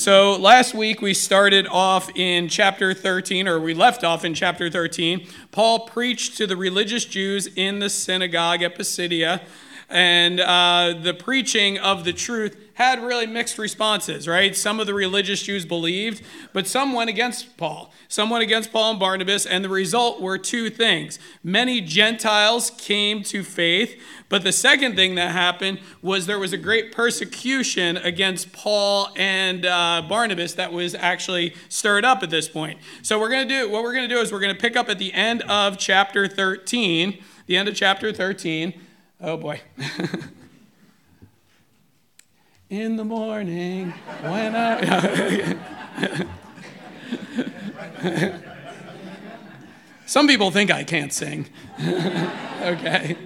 So last week we started off in chapter 13, or we left off in chapter 13. Paul preached to the religious Jews in the synagogue at Pisidia, and uh, the preaching of the truth had really mixed responses, right? Some of the religious Jews believed, but some went against Paul. Some went against Paul and Barnabas, and the result were two things. Many Gentiles came to faith, but the second thing that happened was there was a great persecution against Paul and uh, Barnabas that was actually stirred up at this point. So we're going to do what we're going to do is we're going to pick up at the end of chapter 13, the end of chapter 13. Oh boy. In the morning when I Some people think I can't sing. okay.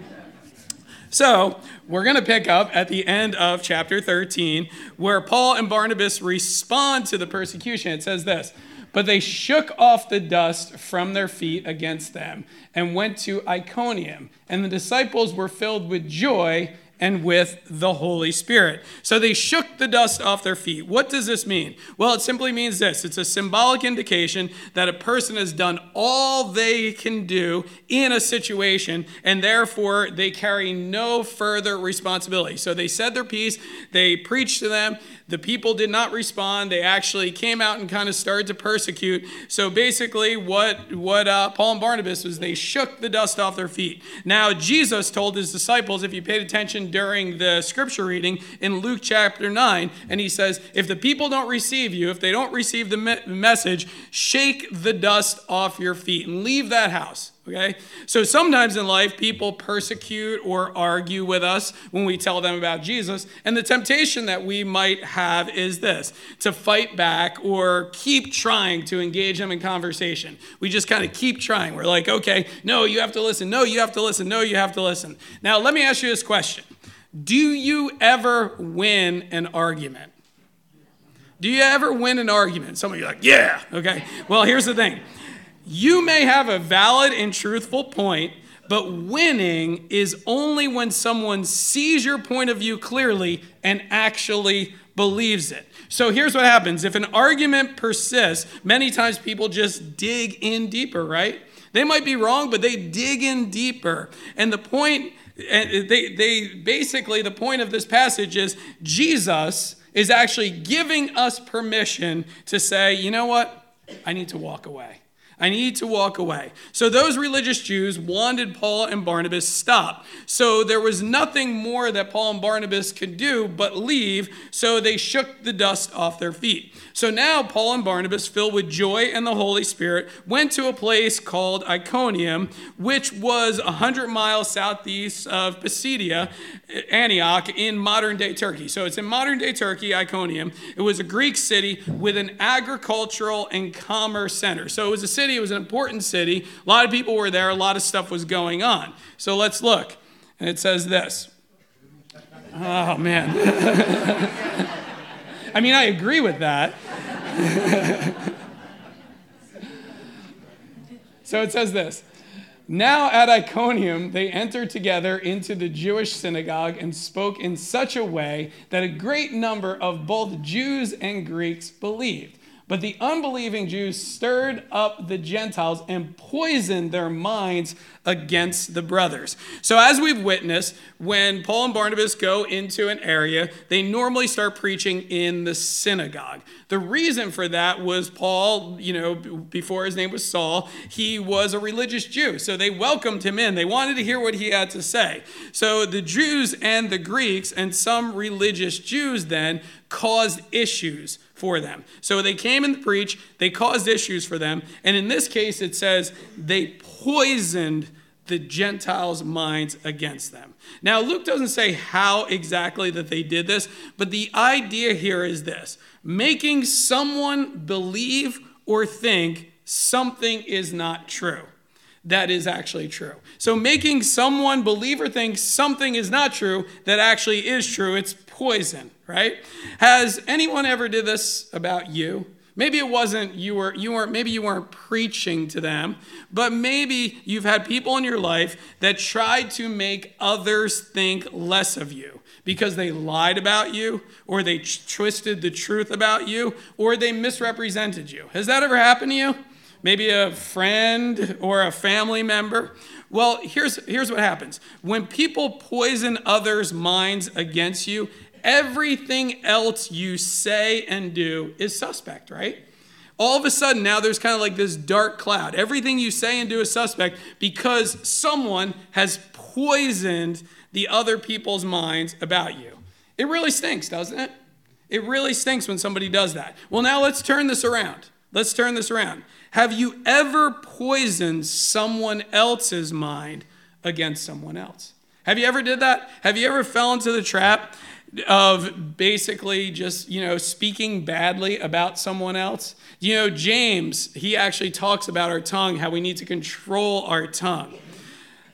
So, we're going to pick up at the end of chapter 13, where Paul and Barnabas respond to the persecution. It says this But they shook off the dust from their feet against them and went to Iconium, and the disciples were filled with joy and with the Holy Spirit. So they shook the dust off their feet. What does this mean? Well, it simply means this it's a symbolic indication that a person has done all they can do in a situation, and therefore they carry no further responsibility. So they said their piece, they preached to them, the people did not respond. They actually came out and kind of started to persecute. So basically, what, what uh, Paul and Barnabas was they shook the dust off their feet. Now, Jesus told his disciples, if you paid attention during the scripture reading in Luke chapter 9, and he says, If the people don't receive you, if they don't receive the me- message, shake the dust off your feet and leave that house. Okay? So sometimes in life, people persecute or argue with us when we tell them about Jesus. And the temptation that we might have is this to fight back or keep trying to engage them in conversation. We just kind of keep trying. We're like, okay, no, you have to listen. No, you have to listen. No, you have to listen. Now, let me ask you this question Do you ever win an argument? Do you ever win an argument? Some of you are like, yeah, okay. Well, here's the thing you may have a valid and truthful point, but winning is only when someone sees your point of view clearly and actually believes it. So here's what happens if an argument persists, many times people just dig in deeper, right? They might be wrong, but they dig in deeper. And the point, they, they basically, the point of this passage is Jesus is actually giving us permission to say, you know what? I need to walk away. I need to walk away. So those religious Jews wanted Paul and Barnabas stop. So there was nothing more that Paul and Barnabas could do but leave. So they shook the dust off their feet. So now Paul and Barnabas, filled with joy and the Holy Spirit, went to a place called Iconium, which was 100 miles southeast of Pisidia, Antioch, in modern day Turkey. So it's in modern day Turkey, Iconium. It was a Greek city with an agricultural and commerce center. So it was a city, it was an important city. A lot of people were there, a lot of stuff was going on. So let's look. And it says this. Oh, man. I mean, I agree with that. so it says this Now at Iconium, they entered together into the Jewish synagogue and spoke in such a way that a great number of both Jews and Greeks believed. But the unbelieving Jews stirred up the Gentiles and poisoned their minds against the brothers. So, as we've witnessed, when Paul and Barnabas go into an area, they normally start preaching in the synagogue. The reason for that was Paul, you know, before his name was Saul, he was a religious Jew. So, they welcomed him in. They wanted to hear what he had to say. So, the Jews and the Greeks and some religious Jews then caused issues for them. So they came and preached, they caused issues for them, and in this case it says they poisoned the Gentiles' minds against them. Now, Luke doesn't say how exactly that they did this, but the idea here is this making someone believe or think something is not true that is actually true. So, making someone believe or think something is not true that actually is true, it's poison, right? Has anyone ever did this about you? Maybe it wasn't you were you weren't maybe you weren't preaching to them, but maybe you've had people in your life that tried to make others think less of you because they lied about you or they twisted the truth about you or they misrepresented you. Has that ever happened to you? Maybe a friend or a family member. Well, here's, here's what happens when people poison others' minds against you, everything else you say and do is suspect, right? All of a sudden, now there's kind of like this dark cloud. Everything you say and do is suspect because someone has poisoned the other people's minds about you. It really stinks, doesn't it? It really stinks when somebody does that. Well, now let's turn this around. Let's turn this around. Have you ever poisoned someone else's mind against someone else? Have you ever did that? Have you ever fell into the trap of basically just, you know, speaking badly about someone else? You know, James, he actually talks about our tongue, how we need to control our tongue.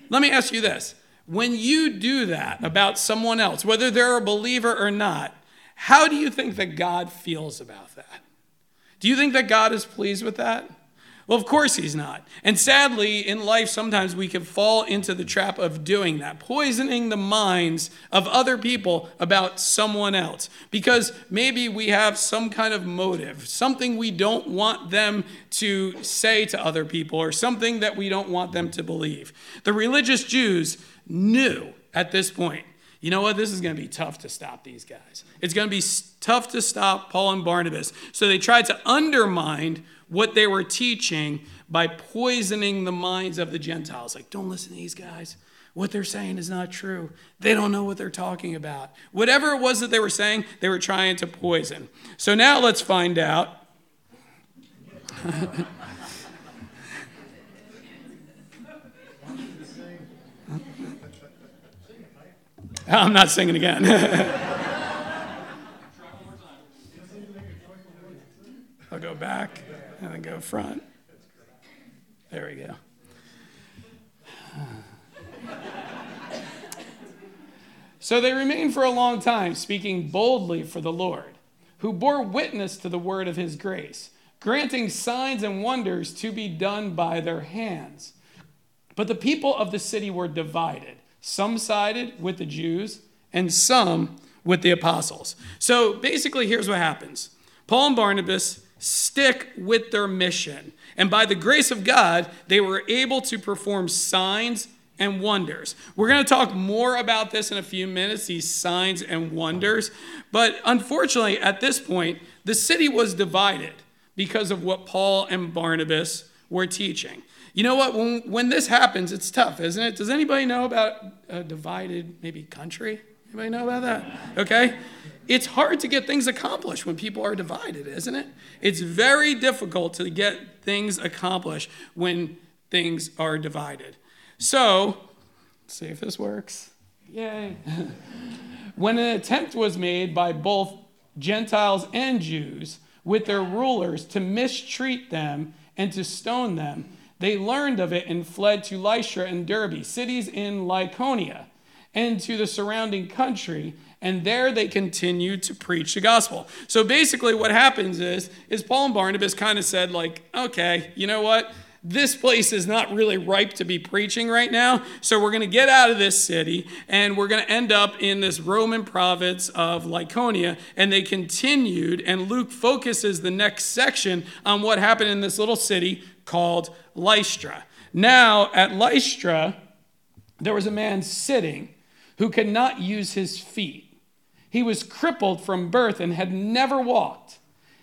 Let me ask you this when you do that about someone else, whether they're a believer or not, how do you think that God feels about that? Do you think that God is pleased with that? Well, of course he's not. And sadly, in life, sometimes we can fall into the trap of doing that, poisoning the minds of other people about someone else. Because maybe we have some kind of motive, something we don't want them to say to other people, or something that we don't want them to believe. The religious Jews knew at this point, you know what? This is going to be tough to stop these guys. It's going to be tough to stop Paul and Barnabas. So they tried to undermine what they were teaching by poisoning the minds of the Gentiles. Like, don't listen to these guys. What they're saying is not true. They don't know what they're talking about. Whatever it was that they were saying, they were trying to poison. So now let's find out. I'm not singing again. I'll go back and then go front. There we go. So they remained for a long time, speaking boldly for the Lord, who bore witness to the word of his grace, granting signs and wonders to be done by their hands. But the people of the city were divided. Some sided with the Jews, and some with the apostles. So basically, here's what happens Paul and Barnabas stick with their mission. And by the grace of God, they were able to perform signs and wonders. We're going to talk more about this in a few minutes, these signs and wonders. But unfortunately, at this point, the city was divided because of what Paul and Barnabas were teaching. You know what? When, when this happens, it's tough, isn't it? Does anybody know about a divided, maybe country? Anybody know about that? Okay. It's hard to get things accomplished when people are divided, isn't it? It's very difficult to get things accomplished when things are divided. So, see if this works. Yay. when an attempt was made by both Gentiles and Jews with their rulers to mistreat them and to stone them, they learned of it and fled to Lystra and Derbe, cities in Lycaonia, and to the surrounding country. And there they continued to preach the gospel. So basically, what happens is, is Paul and Barnabas kind of said, like, okay, you know what? this place is not really ripe to be preaching right now. So we're going to get out of this city and we're going to end up in this Roman province of Lycaonia. And they continued, and Luke focuses the next section on what happened in this little city called Lystra. Now, at Lystra, there was a man sitting who could not use his feet. He was crippled from birth and had never walked.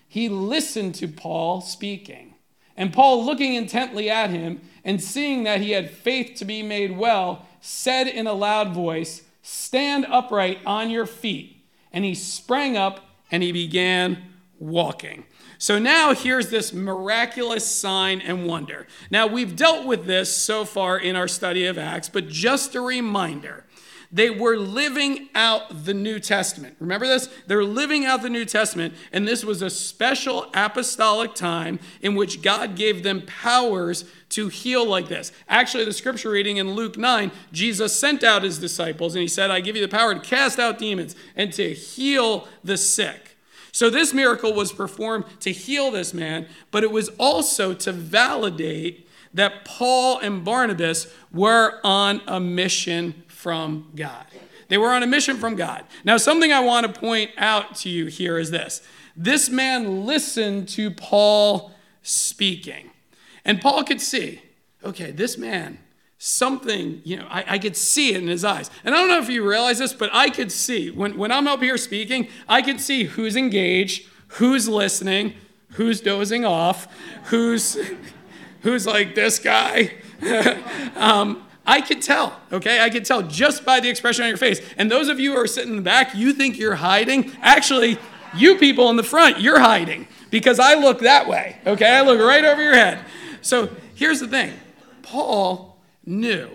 He listened to Paul speaking. And Paul, looking intently at him and seeing that he had faith to be made well, said in a loud voice, Stand upright on your feet. And he sprang up and he began walking. So now here's this miraculous sign and wonder. Now we've dealt with this so far in our study of Acts, but just a reminder. They were living out the New Testament. Remember this? They're living out the New Testament, and this was a special apostolic time in which God gave them powers to heal like this. Actually, the scripture reading in Luke 9, Jesus sent out his disciples and he said, I give you the power to cast out demons and to heal the sick. So this miracle was performed to heal this man, but it was also to validate that Paul and Barnabas were on a mission from God. They were on a mission from God. Now, something I want to point out to you here is this this man listened to Paul speaking. And Paul could see, okay, this man, something, you know, I, I, could see it in his eyes. And I don't know if you realize this, but I could see, when, when I'm up here speaking, I could see who's engaged, who's listening, who's dozing off, who's, who's like this guy. um, I could tell, okay? I could tell just by the expression on your face. And those of you who are sitting in the back, you think you're hiding. Actually, you people in the front, you're hiding because I look that way, okay? I look right over your head. So here's the thing Paul knew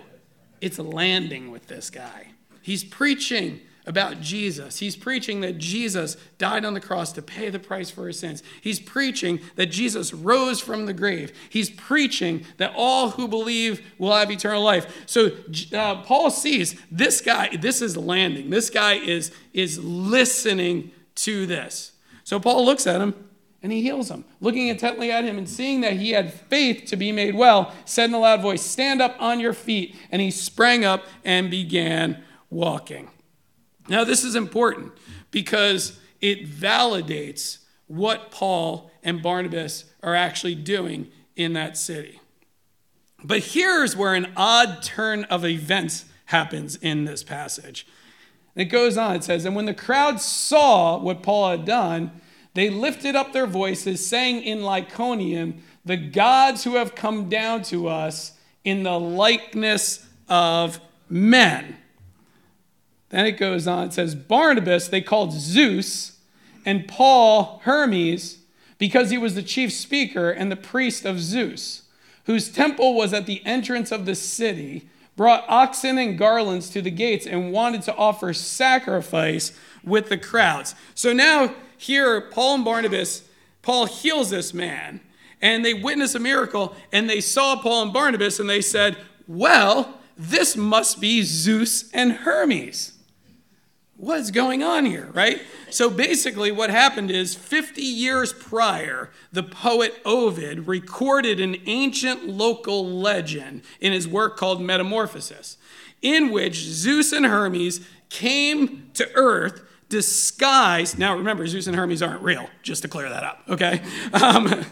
it's landing with this guy. He's preaching about Jesus. He's preaching that Jesus died on the cross to pay the price for his sins. He's preaching that Jesus rose from the grave. He's preaching that all who believe will have eternal life. So uh, Paul sees this guy, this is landing. This guy is, is listening to this. So Paul looks at him and he heals him. Looking intently at him and seeing that he had faith to be made well, said in a loud voice, Stand up on your feet. And he sprang up and began walking. Now, this is important because it validates what Paul and Barnabas are actually doing in that city. But here's where an odd turn of events happens in this passage. It goes on, it says, And when the crowd saw what Paul had done, they lifted up their voices, saying in Lycaonian, The gods who have come down to us in the likeness of men. Then it goes on, it says, Barnabas they called Zeus, and Paul Hermes, because he was the chief speaker and the priest of Zeus, whose temple was at the entrance of the city, brought oxen and garlands to the gates and wanted to offer sacrifice with the crowds. So now here, Paul and Barnabas, Paul heals this man, and they witness a miracle, and they saw Paul and Barnabas, and they said, Well, this must be Zeus and Hermes. What's going on here, right? So basically, what happened is 50 years prior, the poet Ovid recorded an ancient local legend in his work called Metamorphosis, in which Zeus and Hermes came to earth disguised. Now, remember, Zeus and Hermes aren't real, just to clear that up, okay? Um,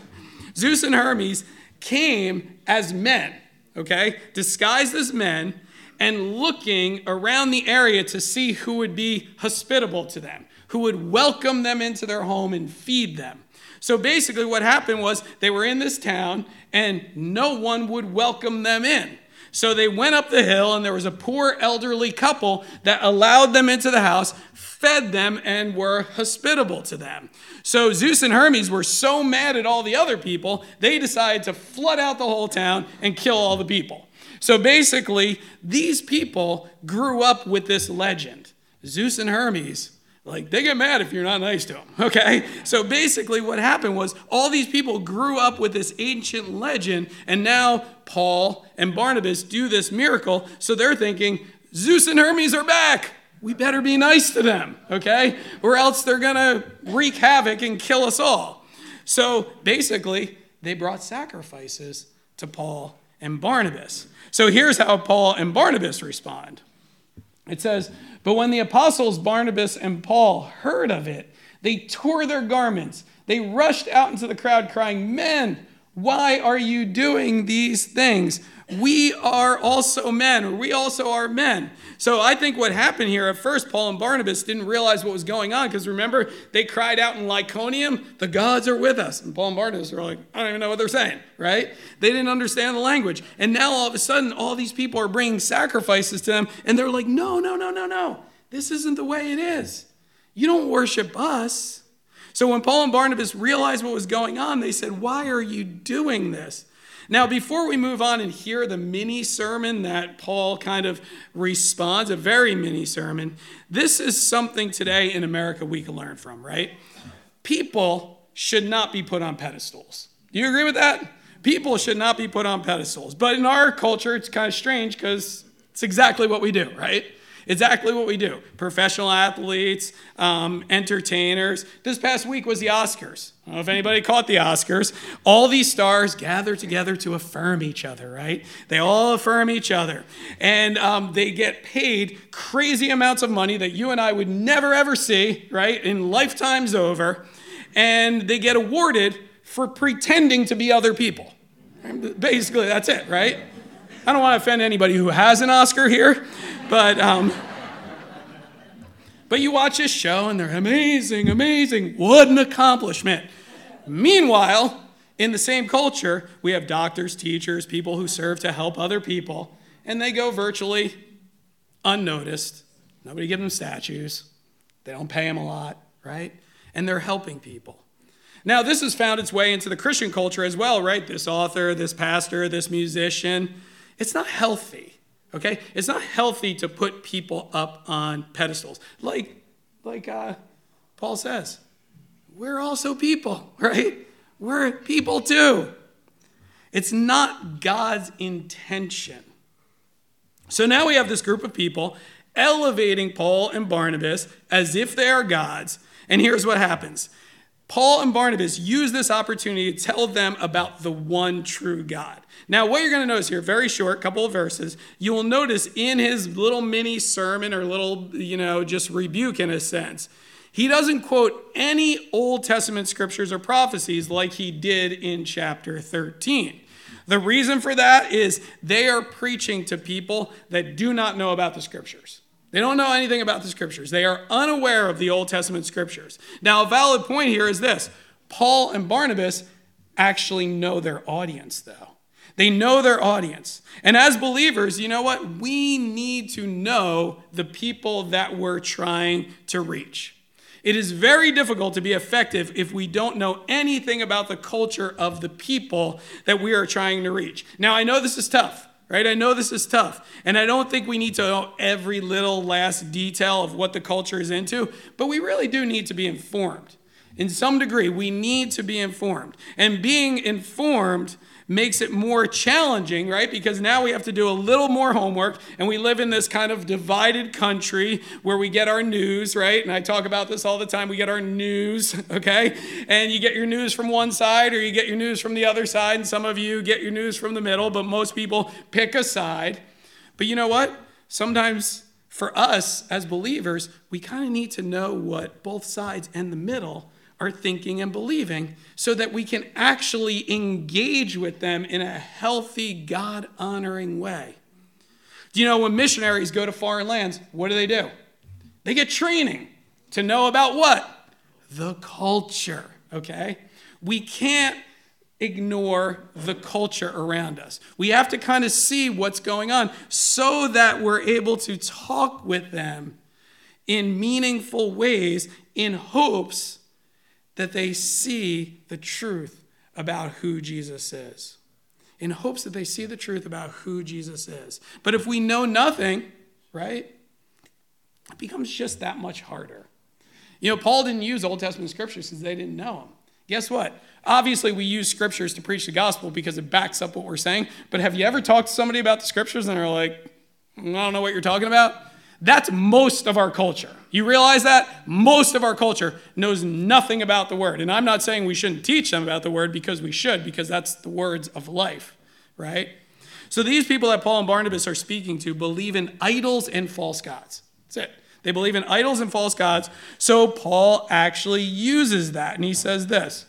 Zeus and Hermes came as men, okay? Disguised as men and looking around the area to see who would be hospitable to them, who would welcome them into their home and feed them. So basically, what happened was they were in this town and no one would welcome them in. So they went up the hill, and there was a poor elderly couple that allowed them into the house, fed them, and were hospitable to them. So Zeus and Hermes were so mad at all the other people, they decided to flood out the whole town and kill all the people. So basically, these people grew up with this legend Zeus and Hermes like they get mad if you're not nice to them, okay? So basically, what happened was all these people grew up with this ancient legend, and now Paul and Barnabas do this miracle. So they're thinking, Zeus and Hermes are back. We better be nice to them, okay? Or else they're gonna wreak havoc and kill us all. So basically, they brought sacrifices to Paul and Barnabas. So here's how Paul and Barnabas respond. It says, But when the apostles Barnabas and Paul heard of it, they tore their garments. They rushed out into the crowd, crying, Men, why are you doing these things? We are also men, or we also are men. So I think what happened here at first, Paul and Barnabas didn't realize what was going on because remember, they cried out in Lycaonium, the gods are with us. And Paul and Barnabas were like, I don't even know what they're saying, right? They didn't understand the language. And now all of a sudden, all these people are bringing sacrifices to them, and they're like, no, no, no, no, no. This isn't the way it is. You don't worship us. So when Paul and Barnabas realized what was going on, they said, Why are you doing this? Now, before we move on and hear the mini sermon that Paul kind of responds, a very mini sermon, this is something today in America we can learn from, right? People should not be put on pedestals. Do you agree with that? People should not be put on pedestals. But in our culture, it's kind of strange because it's exactly what we do, right? Exactly what we do. Professional athletes, um, entertainers. This past week was the Oscars. I don't know if anybody caught the Oscars. All these stars gather together to affirm each other, right? They all affirm each other. And um, they get paid crazy amounts of money that you and I would never ever see, right? In lifetimes over. And they get awarded for pretending to be other people. Basically, that's it, right? I don't want to offend anybody who has an Oscar here, but um, but you watch this show and they're amazing, amazing. What an accomplishment. Meanwhile, in the same culture, we have doctors, teachers, people who serve to help other people, and they go virtually unnoticed. Nobody gives them statues. They don't pay them a lot, right? And they're helping people. Now, this has found its way into the Christian culture as well, right? This author, this pastor, this musician it's not healthy, okay? It's not healthy to put people up on pedestals. Like, like uh, Paul says, we're also people, right? We're people too. It's not God's intention. So now we have this group of people elevating Paul and Barnabas as if they are gods. And here's what happens Paul and Barnabas use this opportunity to tell them about the one true God. Now, what you're going to notice here, very short, couple of verses, you will notice in his little mini sermon or little, you know, just rebuke in a sense, he doesn't quote any Old Testament scriptures or prophecies like he did in chapter 13. The reason for that is they are preaching to people that do not know about the scriptures. They don't know anything about the scriptures. They are unaware of the Old Testament scriptures. Now, a valid point here is this Paul and Barnabas actually know their audience, though. They know their audience. And as believers, you know what? We need to know the people that we're trying to reach. It is very difficult to be effective if we don't know anything about the culture of the people that we are trying to reach. Now, I know this is tough right? I know this is tough. And I don't think we need to know every little last detail of what the culture is into, but we really do need to be informed. In some degree, we need to be informed. And being informed makes it more challenging, right? Because now we have to do a little more homework, and we live in this kind of divided country where we get our news, right? And I talk about this all the time. We get our news, okay? And you get your news from one side or you get your news from the other side, and some of you get your news from the middle, but most people pick a side. But you know what? Sometimes for us as believers, we kind of need to know what both sides and the middle are thinking and believing so that we can actually engage with them in a healthy, God honoring way. Do you know when missionaries go to foreign lands, what do they do? They get training to know about what? The culture, okay? We can't ignore the culture around us. We have to kind of see what's going on so that we're able to talk with them in meaningful ways in hopes that they see the truth about who Jesus is, in hopes that they see the truth about who Jesus is. But if we know nothing, right, it becomes just that much harder. You know, Paul didn't use Old Testament scriptures because they didn't know them. Guess what? Obviously, we use scriptures to preach the gospel because it backs up what we're saying. But have you ever talked to somebody about the scriptures and they're like, mm, I don't know what you're talking about? That's most of our culture. You realize that? Most of our culture knows nothing about the word. And I'm not saying we shouldn't teach them about the word because we should, because that's the words of life, right? So these people that Paul and Barnabas are speaking to believe in idols and false gods. That's it. They believe in idols and false gods. So Paul actually uses that. And he says this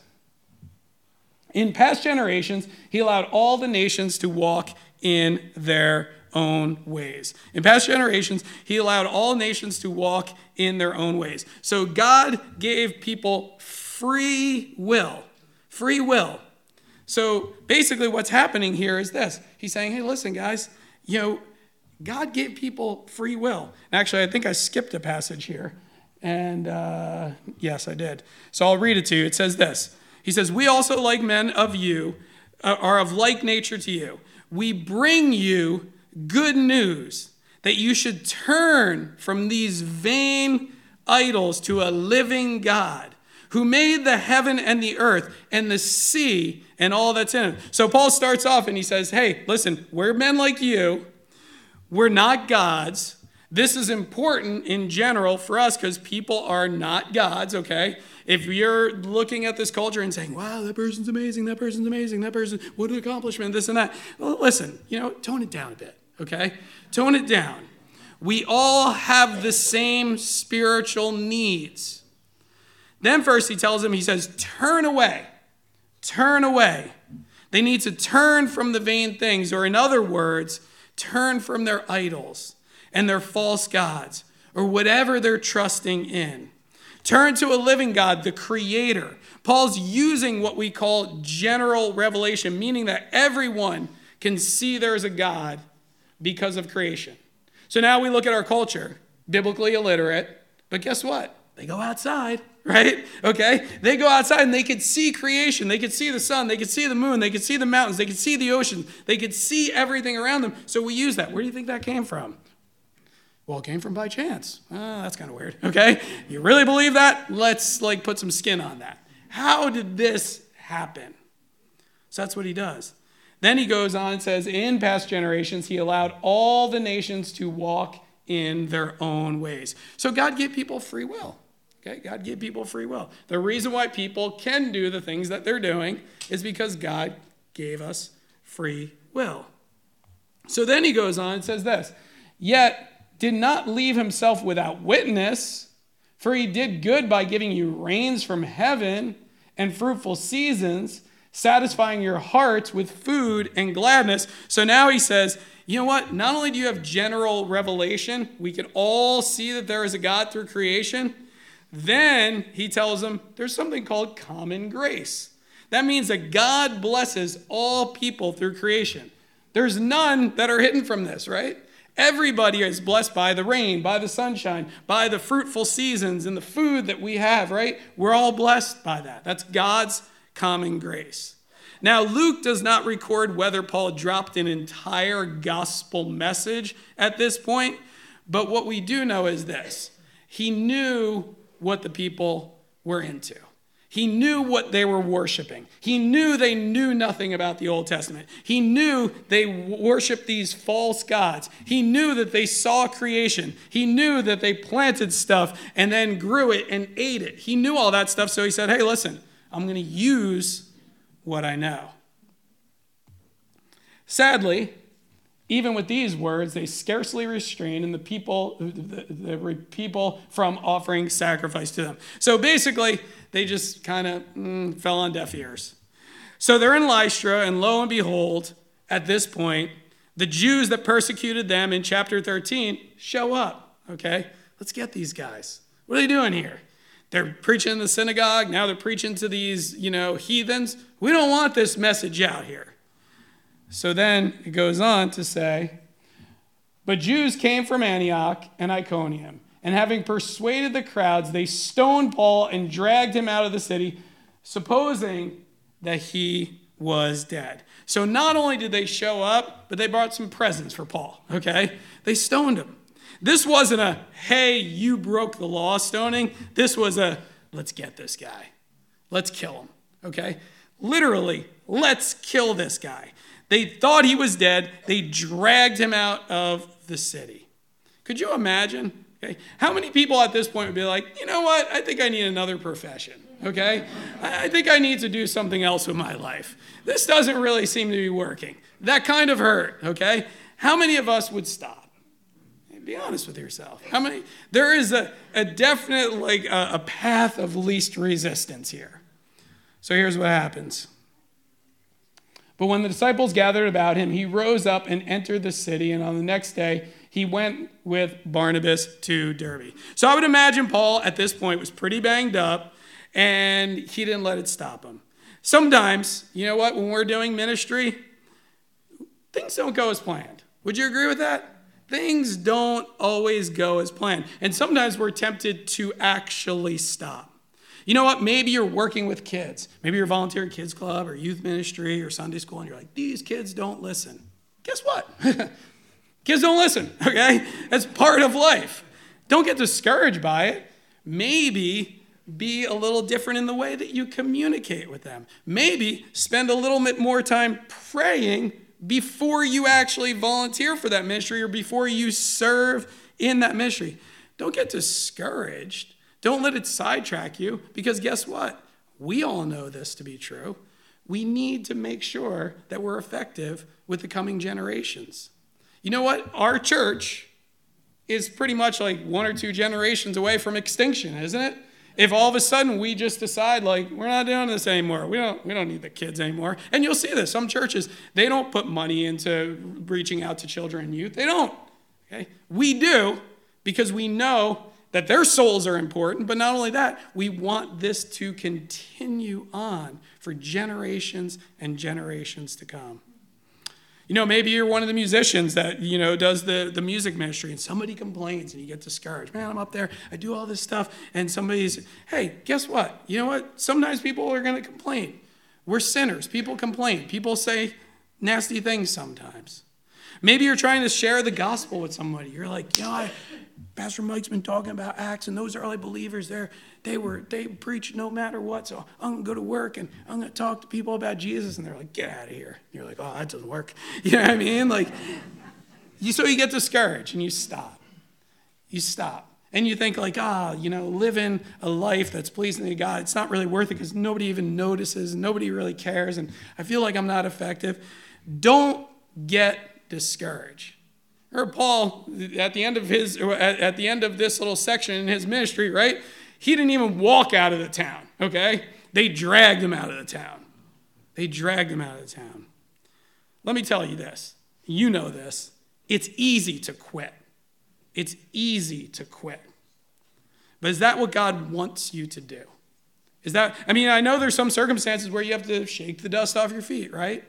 In past generations, he allowed all the nations to walk in their own ways. In past generations, he allowed all nations to walk in their own ways. So God gave people free will. Free will. So basically, what's happening here is this He's saying, hey, listen, guys, you know, God gave people free will. Actually, I think I skipped a passage here. And uh, yes, I did. So I'll read it to you. It says this He says, We also, like men of you, uh, are of like nature to you. We bring you good news that you should turn from these vain idols to a living God who made the heaven and the earth and the sea and all that's in it. So Paul starts off and he says, Hey, listen, we're men like you. We're not gods. This is important in general for us because people are not gods, okay? If you're looking at this culture and saying, wow, that person's amazing, that person's amazing, that person, what an accomplishment, this and that, well, listen, you know, tone it down a bit, okay? Tone it down. We all have the same spiritual needs. Then, first, he tells them, he says, turn away, turn away. They need to turn from the vain things, or in other words, turn from their idols and their false gods, or whatever they're trusting in. Turn to a living God, the Creator. Paul's using what we call general revelation, meaning that everyone can see there's a God because of creation. So now we look at our culture, biblically illiterate, but guess what? They go outside, right? Okay? They go outside and they could see creation. They could see the sun. They could see the moon. They could see the mountains. They could see the oceans. They could see everything around them. So we use that. Where do you think that came from? Well, it came from by chance. Oh, that's kind of weird. Okay? You really believe that? Let's like put some skin on that. How did this happen? So that's what he does. Then he goes on and says, In past generations, he allowed all the nations to walk in their own ways. So God gave people free will. Okay, God gave people free will. The reason why people can do the things that they're doing is because God gave us free will. So then he goes on and says this Yet did not leave himself without witness, for he did good by giving you rains from heaven and fruitful seasons, satisfying your hearts with food and gladness. So now he says, you know what? Not only do you have general revelation, we can all see that there is a God through creation. Then he tells them there's something called common grace. That means that God blesses all people through creation. There's none that are hidden from this, right? Everybody is blessed by the rain, by the sunshine, by the fruitful seasons and the food that we have, right? We're all blessed by that. That's God's common grace. Now, Luke does not record whether Paul dropped an entire gospel message at this point, but what we do know is this he knew what the people were into. He knew what they were worshiping. He knew they knew nothing about the Old Testament. He knew they worshiped these false gods. He knew that they saw creation. He knew that they planted stuff and then grew it and ate it. He knew all that stuff. So he said, Hey, listen, I'm going to use what I know. Sadly, even with these words, they scarcely restrained the people, the, the people from offering sacrifice to them. So basically, they just kind of mm, fell on deaf ears. So they're in Lystra, and lo and behold, at this point, the Jews that persecuted them in chapter 13 show up. Okay, let's get these guys. What are they doing here? They're preaching in the synagogue. Now they're preaching to these, you know, heathens. We don't want this message out here. So then it goes on to say, but Jews came from Antioch and Iconium and having persuaded the crowds, they stoned Paul and dragged him out of the city, supposing that he was dead. So not only did they show up, but they brought some presents for Paul, okay? They stoned him. This wasn't a, hey, you broke the law stoning. This was a, let's get this guy. Let's kill him, okay? Literally, let's kill this guy. They thought he was dead. They dragged him out of the city. Could you imagine Okay? How many people at this point would be like, you know what? I think I need another profession. Okay? I think I need to do something else with my life. This doesn't really seem to be working. That kind of hurt. Okay? How many of us would stop? Be honest with yourself. How many? There is a, a definite, like, a, a path of least resistance here. So here's what happens. But when the disciples gathered about him, he rose up and entered the city, and on the next day, he went with Barnabas to Derbe. So I would imagine Paul at this point was pretty banged up and he didn't let it stop him. Sometimes, you know what, when we're doing ministry, things don't go as planned. Would you agree with that? Things don't always go as planned. And sometimes we're tempted to actually stop. You know what? Maybe you're working with kids. Maybe you're volunteering at kids club or youth ministry or Sunday school, and you're like, these kids don't listen. Guess what? Kids don't listen, okay? That's part of life. Don't get discouraged by it. Maybe be a little different in the way that you communicate with them. Maybe spend a little bit more time praying before you actually volunteer for that ministry or before you serve in that ministry. Don't get discouraged. Don't let it sidetrack you because guess what? We all know this to be true. We need to make sure that we're effective with the coming generations. You know what? Our church is pretty much like one or two generations away from extinction, isn't it? If all of a sudden we just decide like we're not doing this anymore, we don't we don't need the kids anymore. And you'll see this. Some churches, they don't put money into reaching out to children and youth. They don't. Okay? We do because we know that their souls are important, but not only that, we want this to continue on for generations and generations to come. You know, maybe you're one of the musicians that, you know, does the, the music ministry and somebody complains and you get discouraged. Man, I'm up there, I do all this stuff, and somebody's, hey, guess what? You know what? Sometimes people are going to complain. We're sinners. People complain. People say nasty things sometimes. Maybe you're trying to share the gospel with somebody. You're like, you know, I, Pastor Mike's been talking about Acts, and those early believers there, they were they preach no matter what. So I'm gonna go to work and I'm gonna talk to people about Jesus, and they're like, "Get out of here!" And you're like, "Oh, that doesn't work." You know what I mean? Like, you so you get discouraged and you stop. You stop. And you think like, ah, you know, living a life that's pleasing to God, it's not really worth it because nobody even notices, nobody really cares, and I feel like I'm not effective. Don't get discouraged. Or Paul, at the end of his, at the end of this little section in his ministry, right? He didn't even walk out of the town, okay? They dragged him out of the town. They dragged him out of the town. Let me tell you this. You know this. It's easy to quit. It's easy to quit. But is that what God wants you to do? Is that, I mean, I know there's some circumstances where you have to shake the dust off your feet, right?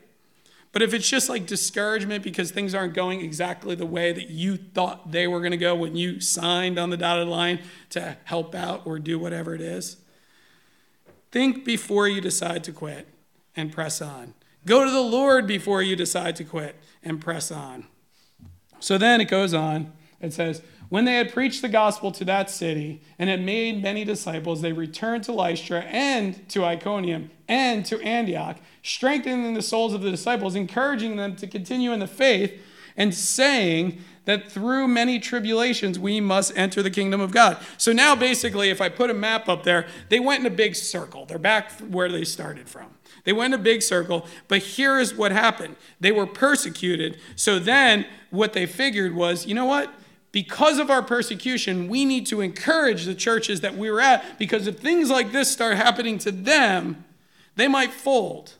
But if it's just like discouragement because things aren't going exactly the way that you thought they were going to go when you signed on the dotted line to help out or do whatever it is, think before you decide to quit and press on. Go to the Lord before you decide to quit and press on. So then it goes on. It says, when they had preached the gospel to that city and had made many disciples, they returned to Lystra and to Iconium and to Antioch, strengthening the souls of the disciples, encouraging them to continue in the faith, and saying that through many tribulations we must enter the kingdom of God. So now, basically, if I put a map up there, they went in a big circle. They're back where they started from. They went in a big circle, but here is what happened they were persecuted. So then, what they figured was you know what? Because of our persecution, we need to encourage the churches that we are at because if things like this start happening to them, they might fold.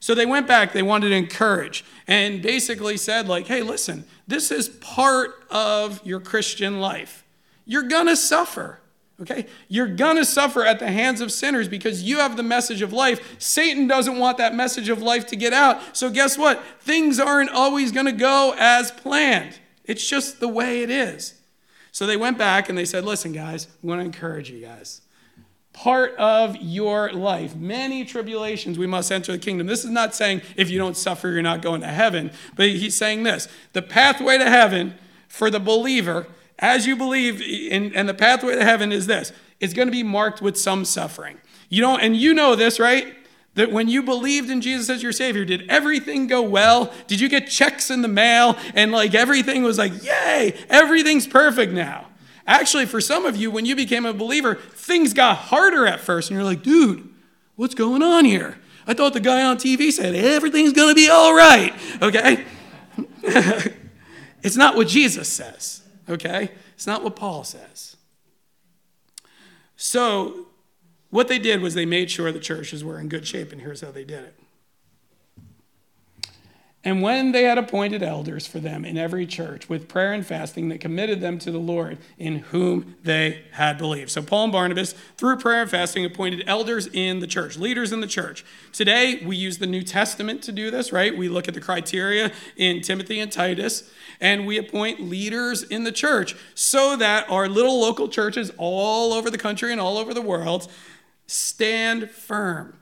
So they went back, they wanted to encourage, and basically said, like, hey, listen, this is part of your Christian life. You're gonna suffer. Okay? You're gonna suffer at the hands of sinners because you have the message of life. Satan doesn't want that message of life to get out. So, guess what? Things aren't always gonna go as planned. It's just the way it is. So they went back and they said, Listen, guys, we want to encourage you guys. Part of your life, many tribulations, we must enter the kingdom. This is not saying if you don't suffer, you're not going to heaven, but he's saying this the pathway to heaven for the believer, as you believe, in, and the pathway to heaven is this it's going to be marked with some suffering. You don't, and you know this, right? That when you believed in Jesus as your Savior, did everything go well? Did you get checks in the mail and like everything was like, yay, everything's perfect now? Actually, for some of you, when you became a believer, things got harder at first, and you're like, dude, what's going on here? I thought the guy on TV said everything's gonna be all right, okay? it's not what Jesus says, okay? It's not what Paul says. So, what they did was they made sure the churches were in good shape, and here's how they did it. And when they had appointed elders for them in every church with prayer and fasting, they committed them to the Lord in whom they had believed. So, Paul and Barnabas, through prayer and fasting, appointed elders in the church, leaders in the church. Today, we use the New Testament to do this, right? We look at the criteria in Timothy and Titus, and we appoint leaders in the church so that our little local churches all over the country and all over the world stand firm.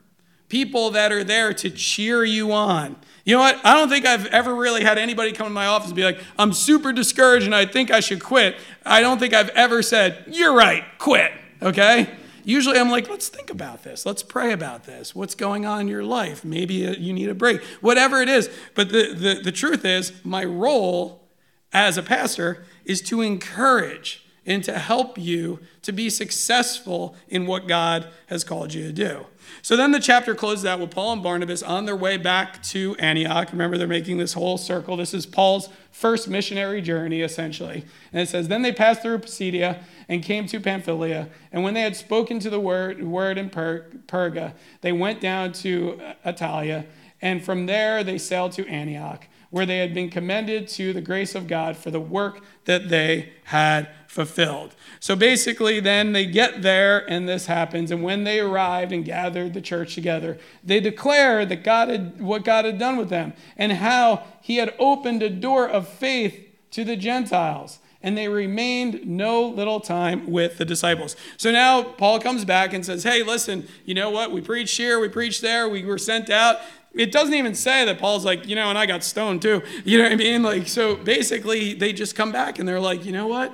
People that are there to cheer you on. You know what? I don't think I've ever really had anybody come to my office and be like, I'm super discouraged and I think I should quit. I don't think I've ever said, You're right, quit. Okay? Usually I'm like, let's think about this. Let's pray about this. What's going on in your life? Maybe you need a break. Whatever it is. But the, the, the truth is, my role as a pastor is to encourage and to help you to be successful in what God has called you to do. So then the chapter closes out with Paul and Barnabas on their way back to Antioch. Remember, they're making this whole circle. This is Paul's first missionary journey, essentially. And it says, Then they passed through Pisidia and came to Pamphylia. And when they had spoken to the word, word in per- Perga, they went down to uh, Attalia. And from there they sailed to Antioch, where they had been commended to the grace of God for the work that they had fulfilled. So basically, then they get there and this happens. And when they arrived and gathered the church together, they declared that God had, what God had done with them and how he had opened a door of faith to the Gentiles. And they remained no little time with the disciples. So now Paul comes back and says, Hey, listen, you know what? We preached here, we preached there, we were sent out it doesn't even say that Paul's like, you know, and I got stoned too. You know what I mean? Like, so basically, they just come back and they're like, you know what?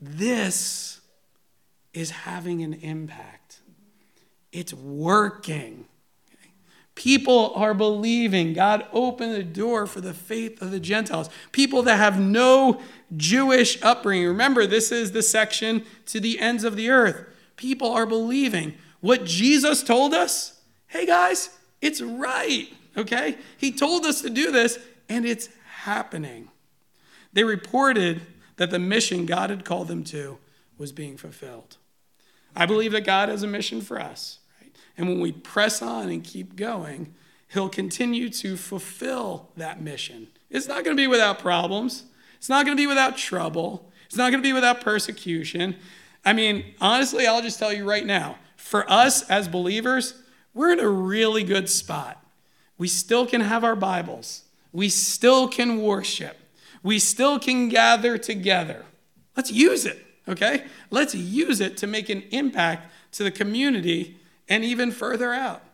This is having an impact. It's working. People are believing. God opened the door for the faith of the Gentiles. People that have no Jewish upbringing. Remember, this is the section to the ends of the earth. People are believing. What Jesus told us, hey guys, it's right, okay? He told us to do this, and it's happening. They reported that the mission God had called them to was being fulfilled. I believe that God has a mission for us, right? And when we press on and keep going, He'll continue to fulfill that mission. It's not going to be without problems, it's not going to be without trouble, it's not going to be without persecution. I mean, honestly, I'll just tell you right now for us as believers, we're in a really good spot. We still can have our Bibles, we still can worship, we still can gather together. Let's use it, okay? Let's use it to make an impact to the community and even further out.